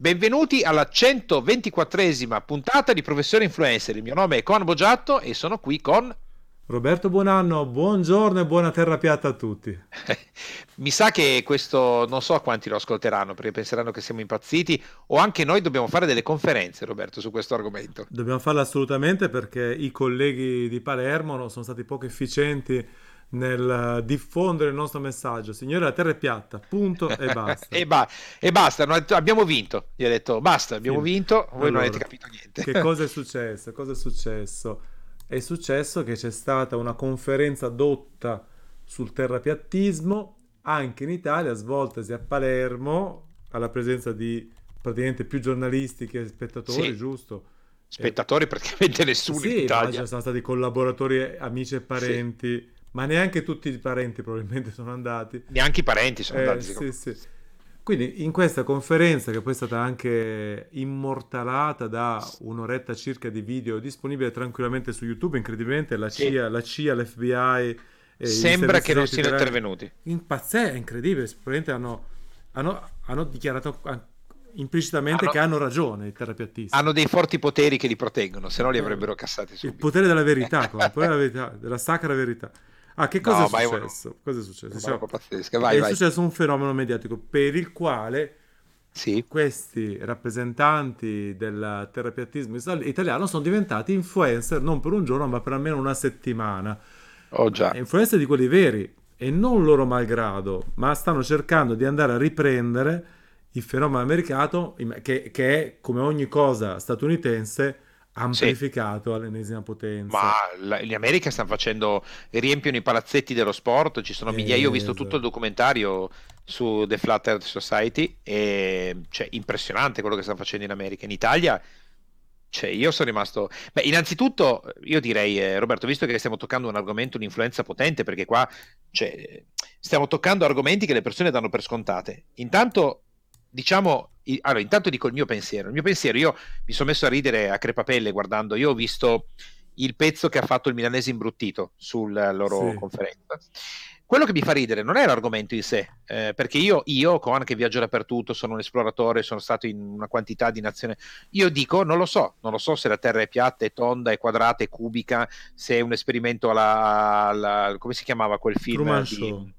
Benvenuti alla 124esima puntata di Professore Influencer. Il mio nome è Con Boggiatto e sono qui con Roberto Buonanno. Buongiorno e buona terra piatta a tutti. Mi sa che questo non so quanti lo ascolteranno perché penseranno che siamo impazziti o anche noi dobbiamo fare delle conferenze, Roberto, su questo argomento. Dobbiamo farle assolutamente perché i colleghi di Palermo sono stati poco efficienti nel diffondere il nostro messaggio. Signore, la terra è piatta, punto e basta. e, ba- e, basta, abbiamo vinto. Gli ho detto basta, abbiamo Fine. vinto, voi allora, non avete capito niente. che cosa è successo? Cosa è successo? È successo che c'è stata una conferenza dotta sul terrapiattismo anche in Italia, svoltasi a Palermo, alla presenza di praticamente più giornalisti che spettatori, sì. giusto? Spettatori praticamente nessuno sì, in Italia. Ci sono stati collaboratori, amici e parenti. Sì ma neanche tutti i parenti probabilmente sono andati. Neanche i parenti sono eh, andati. Sì, sì. Quindi in questa conferenza, che poi è stata anche immortalata da un'oretta circa di video disponibile tranquillamente su YouTube, incredibilmente la CIA, sì. la CIA l'FBI... Sembra che non siano intervenuti. Impazzè, è incredibile, probabilmente hanno, hanno, hanno dichiarato implicitamente hanno, che hanno ragione i terapiattisti. Hanno dei forti poteri che li proteggono, se no li avrebbero cassati subito. Il potere della verità, come, il potere della, verità, della sacra verità. Ah, che cosa no, è successo? Uno, cosa è successo? Diciamo, vai, è vai. successo un fenomeno mediatico per il quale sì. questi rappresentanti del terapiatismo italiano sono diventati influencer non per un giorno, ma per almeno una settimana. Oh, già. Influencer di quelli veri e non loro malgrado, ma stanno cercando di andare a riprendere il fenomeno americano che, che è come ogni cosa statunitense amplificato sì. all'ennesima potenza. Ma la, in America stanno facendo, riempiono i palazzetti dello sport, ci sono migliaia, io ho visto tutto il documentario su The Flat Earth Society e cioè impressionante quello che stanno facendo in America. In Italia cioè, io sono rimasto. Beh, innanzitutto, io direi, eh, Roberto, visto che stiamo toccando un argomento, un'influenza potente, perché qua cioè, stiamo toccando argomenti che le persone danno per scontate. Intanto, diciamo, allora, intanto dico il mio pensiero. Il mio pensiero, io mi sono messo a ridere a crepapelle guardando, io ho visto il pezzo che ha fatto il milanese imbruttito sulla loro sì. conferenza. Quello che mi fa ridere non è l'argomento in sé, eh, perché io, io, Coan, che viaggio dappertutto, sono un esploratore, sono stato in una quantità di nazioni. Io dico, non lo so, non lo so se la Terra è piatta, è tonda, è quadrata, è cubica, se è un esperimento alla. alla come si chiamava quel film? Truman di, Show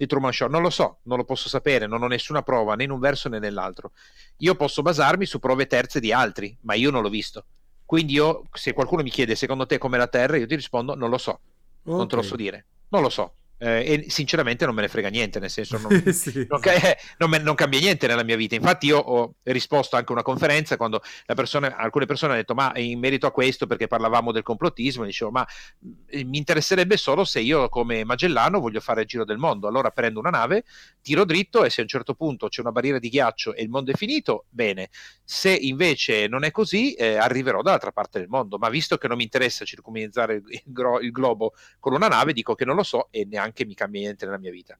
di Truman Show. Non lo so, non lo posso sapere, non ho nessuna prova né in un verso né nell'altro. Io posso basarmi su prove terze di altri, ma io non l'ho visto. Quindi io, se qualcuno mi chiede secondo te com'è la Terra, io ti rispondo non lo so, okay. non te lo so dire, non lo so eh, e sinceramente non me ne frega niente, nel senso non, sì, non, eh, non, me, non, cambia niente nella mia vita. Infatti io ho risposto anche a una conferenza quando persona, alcune persone hanno detto ma in merito a questo perché parlavamo del complottismo, dicevo ma eh, mi interesserebbe solo se io come Magellano voglio fare il giro del mondo, allora prendo una nave, tiro dritto e se a un certo punto c'è una barriera di ghiaccio e il mondo è finito, bene. Se invece non è così, eh, arriverò dall'altra parte del mondo, ma visto che non mi interessa circuminizzare il, il, il globo con una nave, dico che non lo so e neanche cambia niente nella mia vita.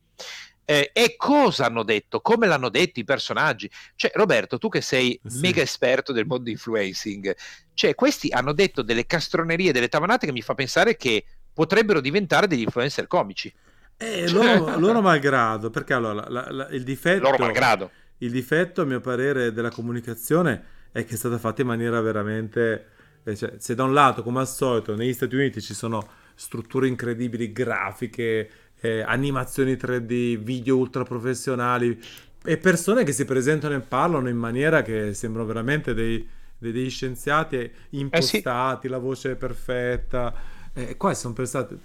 Eh, e cosa hanno detto? Come l'hanno detto i personaggi? Cioè, Roberto, tu che sei sì. mega esperto del mondo influencing, cioè, questi hanno detto delle castronerie, delle tavanate che mi fa pensare che potrebbero diventare degli influencer comici. Eh, loro, loro malgrado, perché allora la, la, il difetto... Loro malgrado. Il difetto, a mio parere, della comunicazione è che è stata fatta in maniera veramente... Eh, cioè, se da un lato, come al solito, negli Stati Uniti ci sono strutture incredibili, grafiche, eh, animazioni 3D, video ultra professionali e persone che si presentano e parlano in maniera che sembrano veramente dei, dei, degli scienziati impostati, eh sì. la voce perfetta. E qua sono, pensate,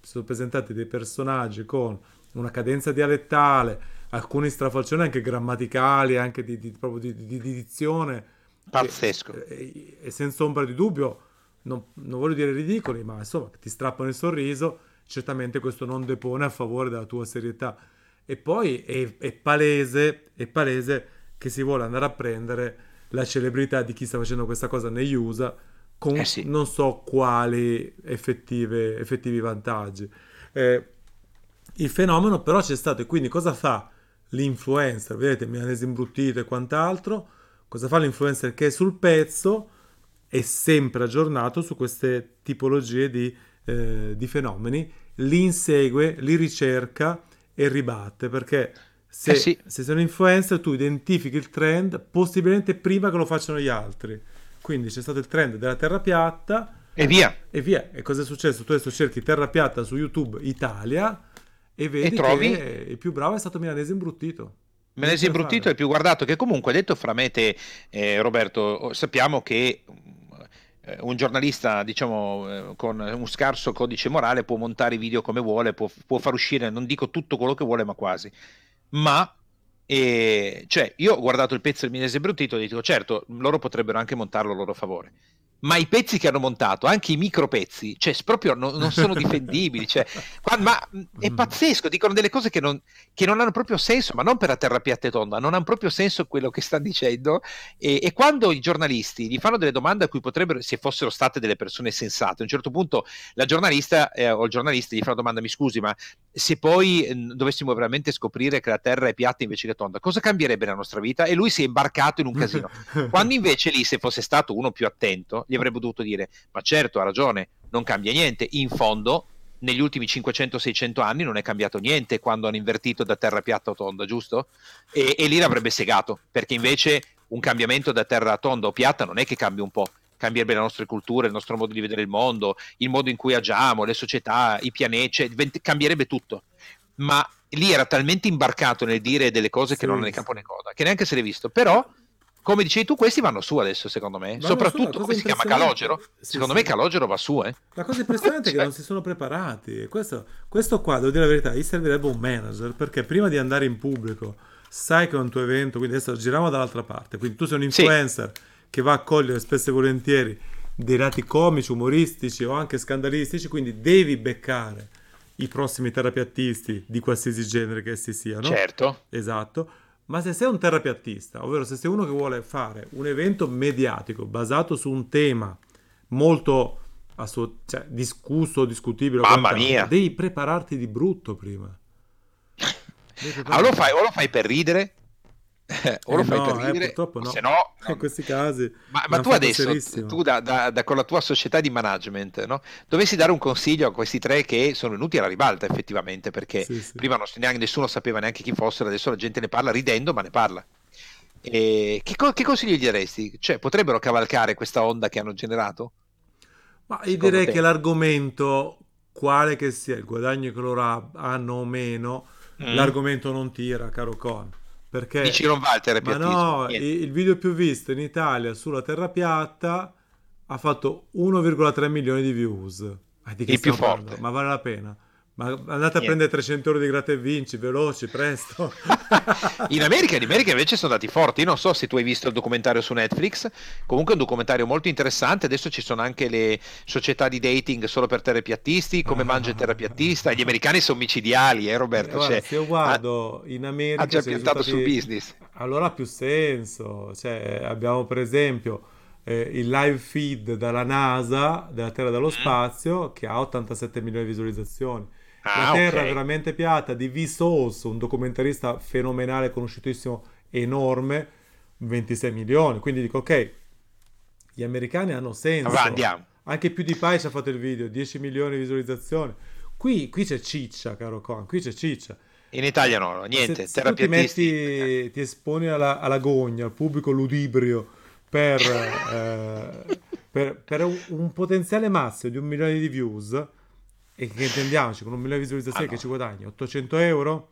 sono presentati dei personaggi con una cadenza dialettale, alcuni strafalcioni anche grammaticali, anche di, di, proprio di, di, di dizione. Pazzesco. E, e, senza ombra di dubbio, non, non voglio dire ridicoli, ma insomma, ti strappano il sorriso certamente questo non depone a favore della tua serietà. E poi è, è, palese, è palese che si vuole andare a prendere la celebrità di chi sta facendo questa cosa negli USA con eh sì. non so quali effettive, effettivi vantaggi. Eh, il fenomeno però c'è stato e quindi cosa fa l'influencer? Vedete, milanese imbruttito e quant'altro. Cosa fa l'influencer che è sul pezzo? È sempre aggiornato su queste tipologie di eh, di fenomeni, li insegue, li ricerca e ribatte, perché Se, Eh sì. se sei un influencer, tu identifichi il trend possibilmente prima che lo facciano gli altri. Quindi c'è stato il trend della terra piatta E via. e via. E cosa è successo? Tu adesso cerchi terra piatta su YouTube Italia e vedi trovi? che il più bravo è stato Milanese Imbruttito. Da imbruttito è il più guardato, che comunque detto fra me e te, eh, Roberto, sappiamo che un giornalista, diciamo, eh, con un scarso codice morale può montare i video come vuole, può, può far uscire, non dico tutto quello che vuole, ma quasi. Ma, eh, cioè, io ho guardato il pezzo del Menesi imbruttito e dico, certo, loro potrebbero anche montarlo a loro favore. Ma i pezzi che hanno montato, anche i micro pezzi, cioè, proprio non, non sono difendibili. Cioè, ma è Mm. pazzesco, dicono delle cose che non, che non hanno proprio senso, ma non per la terra piatta e tonda, non hanno proprio senso quello che stanno dicendo. E, e quando i giornalisti gli fanno delle domande a cui potrebbero, se fossero state delle persone sensate, a un certo punto la giornalista eh, o il giornalista gli fa una domanda: Mi scusi, ma se poi eh, dovessimo veramente scoprire che la terra è piatta invece che tonda, cosa cambierebbe nella nostra vita? E lui si è imbarcato in un casino. Quando invece lì, se fosse stato uno più attento, gli avrebbe dovuto dire: Ma certo, ha ragione, non cambia niente. In fondo, negli ultimi 500-600 anni non è cambiato niente quando hanno invertito da terra piatta a tonda, giusto? E, e lì l'avrebbe segato, perché invece un cambiamento da terra tonda o piatta non è che cambia un po'. Cambierebbe le nostre culture, il nostro modo di vedere il mondo, il modo in cui agiamo, le società, i pianeti, cioè, divent- cambierebbe tutto. Ma lì era talmente imbarcato nel dire delle cose che Sì, non ne capo né coda, che neanche se l'è visto. Però, come dicevi tu, questi vanno su adesso, secondo me. Vanno Soprattutto, come si chiama? Calogero? Sì, secondo sì. me Calogero va su, eh. La cosa impressionante è che Cioè- non si sono preparati. Questo, questo qua, devo dire la verità, gli servirebbe un manager perché prima di andare in pubblico sai che è un tuo evento, quindi adesso giriamo dall'altra parte. Quindi tu sei un Sì. Che va a cogliere spesso e volentieri dei lati comici, umoristici o anche scandalistici, quindi devi beccare i prossimi terapiattisti di qualsiasi genere che essi siano. Certo. Esatto. Ma se sei un terapiattista, ovvero se sei uno che vuole fare un evento mediatico basato su un tema molto suo- cioè, discusso, discutibile, Mamma mia. devi prepararti di brutto prima. Ah, o lo fai, o lo fai per ridere, o lo Eh fai no, per eh, ridere, purtroppo o no. se no, In questi casi Ma, ma tu adesso, tu da, da- da- con la tua società di management, no? dovessi dare un consiglio a questi tre che sono venuti alla ribalta effettivamente, perché Sì, sì. prima non, neanche, nessuno sapeva neanche chi fossero, adesso la gente ne parla ridendo, ma ne parla. E che, che consiglio gli daresti? Cioè, potrebbero cavalcare questa onda che hanno generato? Ma io direi te? che l'argomento, quale che sia il guadagno che loro ha- hanno o meno, Mm. l'argomento non tira, caro Con. Perché Dici non va il Ma terapiatismo? no, Niente. il video più visto in Italia sulla terra piatta ha fatto 1,3 milioni di views. Ma di che Il più parlando? forte. Ma vale la pena? Ma andate a Niente. prendere 300 euro di gratta e vinci, veloci, presto. In America, in America invece sono andati forti. Io non so se tu hai visto il documentario su Netflix. Comunque è un documentario molto interessante. Adesso ci sono anche le società di dating solo per terapiattisti. Come mangia il terapiattista. Gli americani sono micidiali, eh, Roberto? Guarda, Cioè, se io guardo in ha, America ha già piantato sul risultati- business. Allora ha più senso. Cioè, abbiamo per esempio eh, il live feed dalla NASA, della Terra dallo Mm. spazio, che ha 87 milioni di visualizzazioni. Ah, La Terra ok. veramente piatta di Vsauce, un documentarista fenomenale, conosciutissimo, enorme, 26 milioni. Quindi dico, ok, gli americani hanno senso. Va, andiamo. Anche PewDiePie ci ha fatto il video, 10 milioni di visualizzazioni. Qui, qui c'è ciccia, caro Con, qui c'è ciccia. In Italia no, niente. Se, se ti metti, ti esponi alla, alla gogna, al pubblico ludibrio per, eh, per, per un, un potenziale massimo di un milione di views, e che intendiamoci, con un milione di visualizzazioni Ah, no. che ci guadagni 800 euro,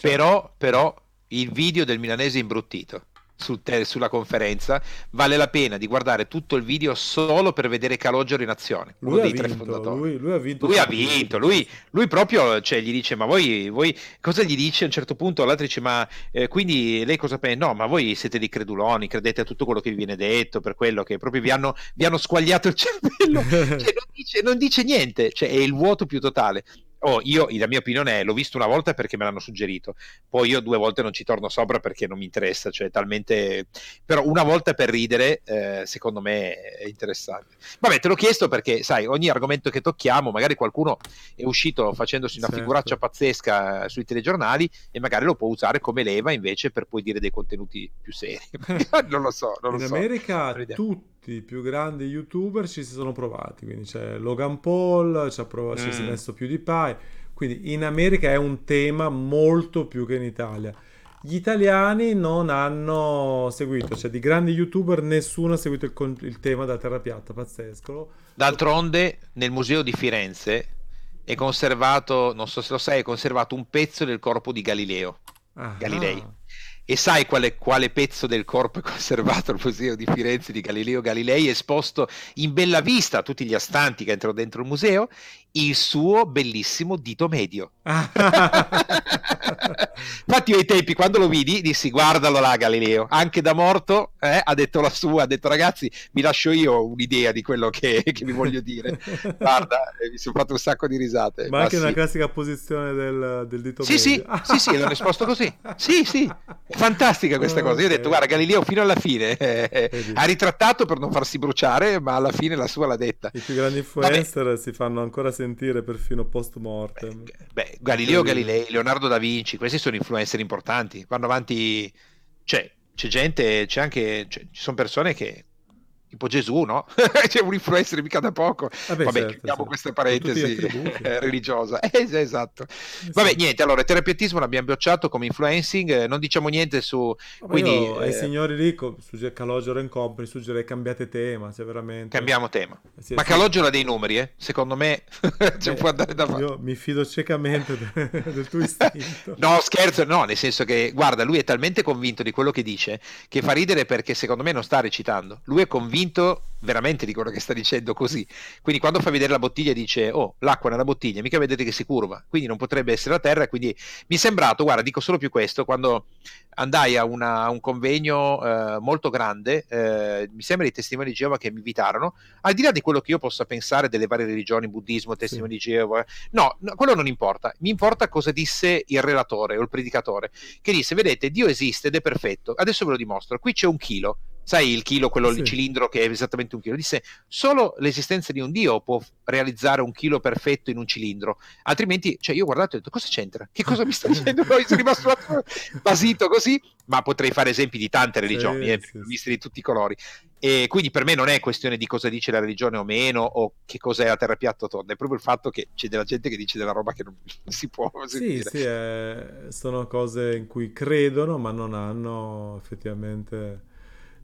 Però, però, il video del milanese imbruttito sul te- sulla conferenza vale la pena di guardare tutto il video solo per vedere Calogero in azione. Uno lui ha dei tre vinto, fondatori. lui, lui ha vinto. Lui ha vinto, lui, lui proprio cioè, gli dice: Ma voi, voi cosa gli dice? A un certo punto l'altro dice: Ma eh, quindi lei cosa pensa? No, ma voi siete dei creduloni, credete a tutto quello che vi viene detto, per quello che proprio vi hanno, vi hanno squagliato il cervello. Cioè, non, dice, non dice niente, cioè, è il vuoto più totale. Oh, io, la mia opinione è: l'ho visto una volta perché me l'hanno suggerito, poi io due volte non ci torno sopra perché non mi interessa, cioè talmente. Però una volta per ridere, eh, secondo me è interessante. Vabbè, te l'ho chiesto perché, sai, ogni argomento che tocchiamo, magari qualcuno è uscito facendosi una Certo. figuraccia pazzesca sui telegiornali e magari lo può usare come leva invece per poi dire dei contenuti più seri. non lo so, non lo In so. America Vediamo. tutti i più grandi youtuber ci si sono provati, quindi c'è Logan Paul, ci, ha provato, ci si è Mm. messo PewDiePie, quindi in America è un tema molto più che in Italia. gli italiani non hanno seguito, cioè di grandi youtuber nessuno ha seguito il, con- il tema della terra piatta, pazzesco. D'altronde, nel museo di Firenze è conservato, non so se lo sai, è conservato un pezzo del corpo di Galileo. Ah, Galilei. E sai quale, quale pezzo del corpo è conservato al Museo di Firenze di Galileo Galilei, esposto in bella vista a tutti gli astanti che entrano dentro il museo? Il suo bellissimo dito medio. Infatti, io ai tempi, quando lo vidi, dissi: Guardalo là, Galileo. Anche da morto eh, ha detto la sua. Ha detto, ragazzi, vi lascio io un'idea di quello che, che vi voglio dire. Guarda, eh, mi sono fatto un sacco di risate. Ma, ma anche sì. una classica posizione del, del dito sì, medio. Sì, sì, sì, l'hanno esposto così. Sì, sì, fantastica questa oh, cosa. Io okay. ho detto, guarda, Galileo fino alla fine eh, ha ritrattato per non farsi bruciare, ma alla fine la sua l'ha detta. I più grandi influencer Vabbè. si fanno ancora sentire perfino post mortem. Beh, beh Galileo Galilei, Leonardo da Vinci, questi sono influencer importanti. Vanno avanti, cioè, c'è gente, c'è anche, cioè, ci sono persone che tipo Gesù, no? C'è un influencer mica da poco. Vabbè, Vabbè certo, chiudiamo certo. questa parentesi religiosa. Eh, esatto. Eh, Vabbè, niente, allora, il terapiatismo l'abbiamo bocciato come influencing, eh, non diciamo niente su... Vabbè, quindi, io, eh... ai signori lì, su Calogero and Company, suggerirei cambiate tema, cioè veramente... Cambiamo tema. Sì, Ma sì. Calogero ha dei numeri, eh? Secondo me ci può andare da Io mi fido ciecamente del tuo istinto. no, scherzo, no, nel senso che, guarda, lui è talmente convinto di quello che dice che fa ridere perché secondo me non sta recitando. Lui è convinto convinto veramente di quello che sta dicendo così. Quindi quando fa vedere la bottiglia dice, oh, l'acqua nella bottiglia, mica vedete che si curva, quindi non potrebbe essere la terra. Quindi mi è sembrato, guarda, dico solo più questo, quando andai a, una, a un convegno eh, molto grande, eh, mi sembra i testimoni di Geova che mi invitarono, al di là di quello che io possa pensare delle varie religioni, buddismo, testimoni sì. di Geova, no, no, quello non importa, mi importa cosa disse il relatore o il predicatore, che disse, vedete, Dio esiste ed è perfetto, adesso ve lo dimostro, qui c'è un chilo, sai il chilo, quello, sì. il cilindro che è esattamente un chilo, disse solo l'esistenza di un dio può realizzare un chilo perfetto in un cilindro, altrimenti, cioè io ho guardato e ho detto cosa c'entra? Che cosa mi sta dicendo? Poi sono rimasto basito così, ma potrei fare esempi di tante religioni, sì, eh, sì, viste di tutti i colori. E quindi per me non è questione di cosa dice la religione o meno, o che cos'è la terra piatta o tonda, è proprio il fatto che c'è della gente che dice della roba che non, non si può sentire. Sì, sì, eh, sono cose in cui credono, ma non hanno effettivamente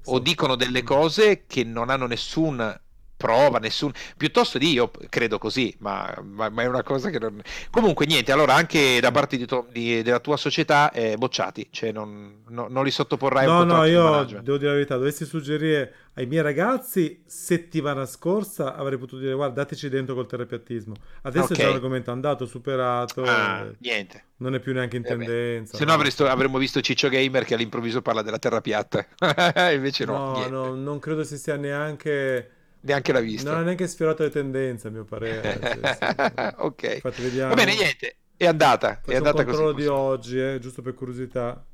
o dicono delle cose che non hanno nessun prova, nessun... piuttosto di io credo così, ma, ma, ma, è una cosa che non... Comunque niente, allora anche da parte di to... di, della tua società eh, bocciati, cioè non, no, non, li sottoporrai no, a un No, no, io devo dire la verità, dovessi suggerire ai miei ragazzi settimana scorsa avrei potuto dire guarda dateci dentro col terapiattismo. Adesso okay. è già un argomento andato, superato. Ah, niente. Non è più neanche in eh tendenza. Se no, no. avremmo visto Ciccio Gamer che all'improvviso parla della terra piatta. Invece no. No, no, non credo si sia neanche neanche l'ha vista. Non ha neanche sfiorato le tendenze, a mio parere. Sì. ok. Va bene, niente. È andata. Faccio è andata un controllo di oggi, eh, giusto per curiosità.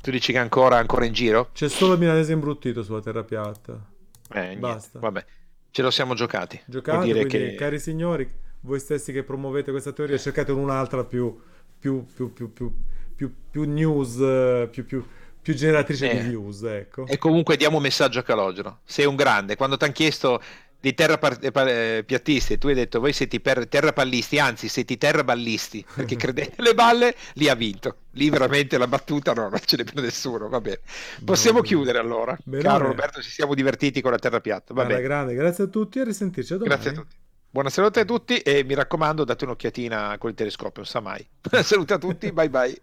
Tu dici che ancora, ancora in giro? C'è solo il milanese imbruttito sulla terra piatta. Eh, Basta. Vabbè, ce lo siamo giocati. Giocati, quindi, che... cari signori, voi stessi che promuovete questa teoria, cercate un'altra più, più, più, più, più, più, più news, più, più, più generatrice eh, di views, ecco. E comunque diamo un messaggio a Calogero. Sei un grande. Quando ti hanno chiesto di terrapiattisti eh, e tu hai detto voi siete per terrapallisti, anzi siete terraballisti, perché credete nelle balle, lì ha vinto. Lì veramente la battuta no, non ce n'è più nessuno, va bene. Possiamo no, chiudere allora. Bene. Caro Roberto, ci siamo divertiti con la terra piatta. Va bene. grande, grazie a tutti e a risentirci a Grazie a tutti. Buonasera a tutti e mi raccomando date un'occhiatina con il telescopio, non sa mai. Saluti a tutti, bye bye.